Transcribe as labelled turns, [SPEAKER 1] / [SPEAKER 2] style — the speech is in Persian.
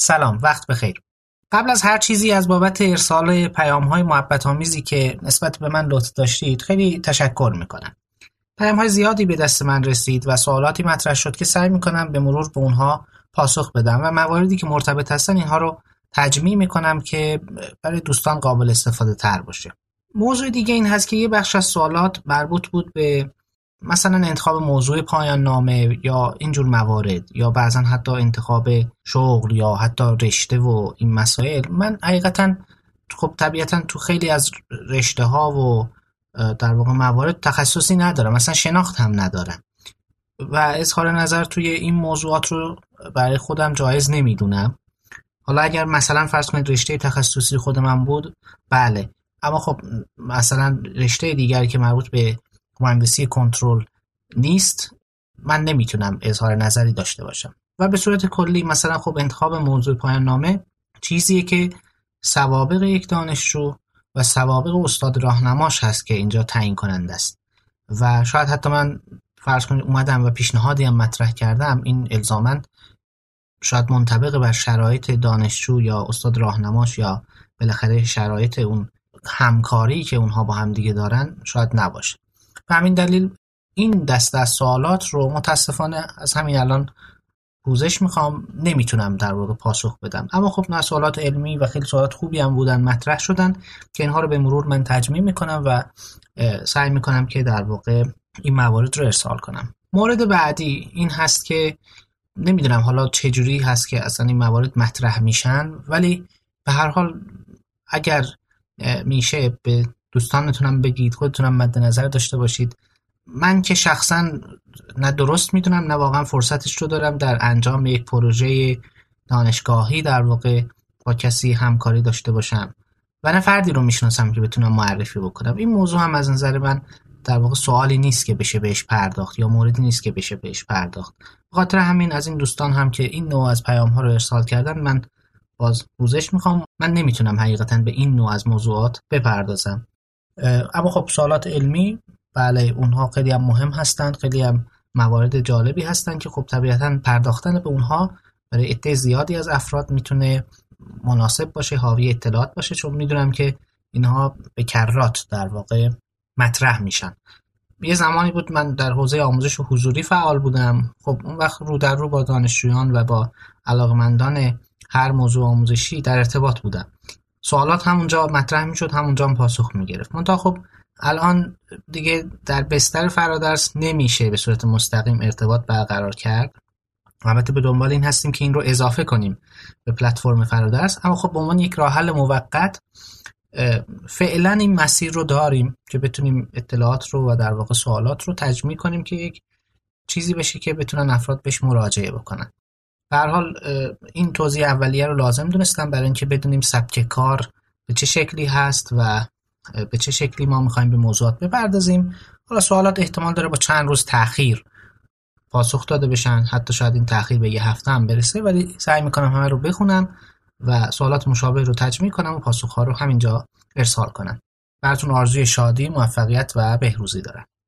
[SPEAKER 1] سلام وقت بخیر. قبل از هر چیزی از بابت ارسال پیام های محبت آمیزی که نسبت به من لطف داشتید خیلی تشکر می‌کنم. پیام های زیادی به دست من رسید و سوالاتی مطرح شد که سعی می‌کنم به مرور به اونها پاسخ بدم و مواردی که مرتبط هستن اینها رو تجمیع می‌کنم که برای دوستان قابل استفاده تر باشه. موضوع دیگه این هست که یه بخش از سوالات مربوط بود به مثلا انتخاب موضوع پایان نامه یا اینجور موارد یا بعضا حتی انتخاب شغل یا حتی رشته و این مسائل من حقیقتا خب طبیعتا تو خیلی از رشته ها و در واقع موارد تخصصی ندارم مثلا شناخت هم ندارم. و اظهار نظر توی این موضوعات رو برای خودم جایز نمی‌دونم. حالا اگر مثلا فرض کنید رشته تخصصی خود من بود بله. اما خب مثلا رشته دیگری که مربوط به مهندسی کنترل نیست من نمی‌تونم اظهار نظری داشته باشم. و به صورت کلی مثلا خب انتخاب موضوع پایان نامه چیزیه که سوابق یک دانشجو و سوابق استاد راهنماش هست که اینجا تعیین کننده است. و شاید حتی من فرض کنید اومدم و پیشنهادی هم مطرح کردم این الزاما شاید منطبق بر شرایط دانشجو یا استاد راهنماش یا بالاخره شرایط اون همکاری که اونها با هم دیگه دارن شاید نباشه. به همین دلیل این دست از سوالات رو متاسفانه از همین الان پوزش می‌خوام. نمی‌تونم در واقع پاسخ بدم. اما خب نه سوالات علمی و خیلی سوالات خوبی هم بودن مطرح شدن که اینها رو به مرور من تجمیع می‌کنم و سعی می‌کنم که در واقع این موارد رو ارسال کنم. مورد بعدی این هست که نمی‌دونم حالا چجوری هست که اصلا این موارد مطرح میشن ولی به هر حال اگر میشه به دوستانتونم بگید خودتونم مد نظر داشته باشید. من که شخصا نه درست می‌دونم نه واقعا فرصتش رو دارم در انجام یک پروژه دانشگاهی در واقع با کسی همکاری داشته باشم. و نه فردی رو می‌شناسم که بتونم معرفی بکنم. این موضوع هم از نظر من در واقع سوالی نیست که بشه بهش پرداخت یا موردی نیست که بشه بهش پرداخت. خاطر همین از این دوستان هم که این نوع از پیام ها رو ارسال کردن من باز پوزش می‌خوام. من نمی‌تونم حقیقتا به این نوع از موضوعات بپردازم. اما خب سوالات علمی بله اونها خیلی هم مهم هستند خیلی هم موارد جالبی هستند که خب طبیعتا پرداختن به اونها برای عده زیادی از افراد می‌تونه مناسب باشه حاوی اطلاعات باشه. چون می‌دونم که اینها به کرات در واقع مطرح میشن. یه زمانی بود من در حوزه آموزش و حضوری فعال بودم. خب اون وقت رو در رو با دانشجویان و با علاقمندان هر موضوع آموزشی در ارتباط بودم. سوالات همونجا مطرح می‌شد همونجا هم پاسخ می‌گرفت. منتها خب الان دیگه در بستر فرادرس نمیشه به صورت مستقیم ارتباط برقرار کرد. البته به دنبال این هستیم که این رو اضافه کنیم به پلتفرم فرادرس. اما خب به عنوان یک راه حل موقت فعلا این مسیر رو داریم که بتونیم اطلاعات رو و در واقع سوالات رو تجمیع کنیم که یک چیزی بشه که بتونن افراد بهش مراجعه بکنن. به حال این توضیح اولیه رو لازم دونستم برای اینکه بدونیم سبک کار به چه شکلی هست و به چه شکلی ما می‌خوایم به موضوعات بپردازیم. حالا سوالات احتمال داره با چند روز تاخیر پاسخ داده بشن. حتی شاید این تاخیر به یه هفته هم برسه ولی سعی می‌کنم همه رو بخونم و سوالات مشابه رو تجمیع کنم و پاسخ ها رو همینجا ارسال کنم. براتون آرزوی شادی موفقیت و بهروزی دارم.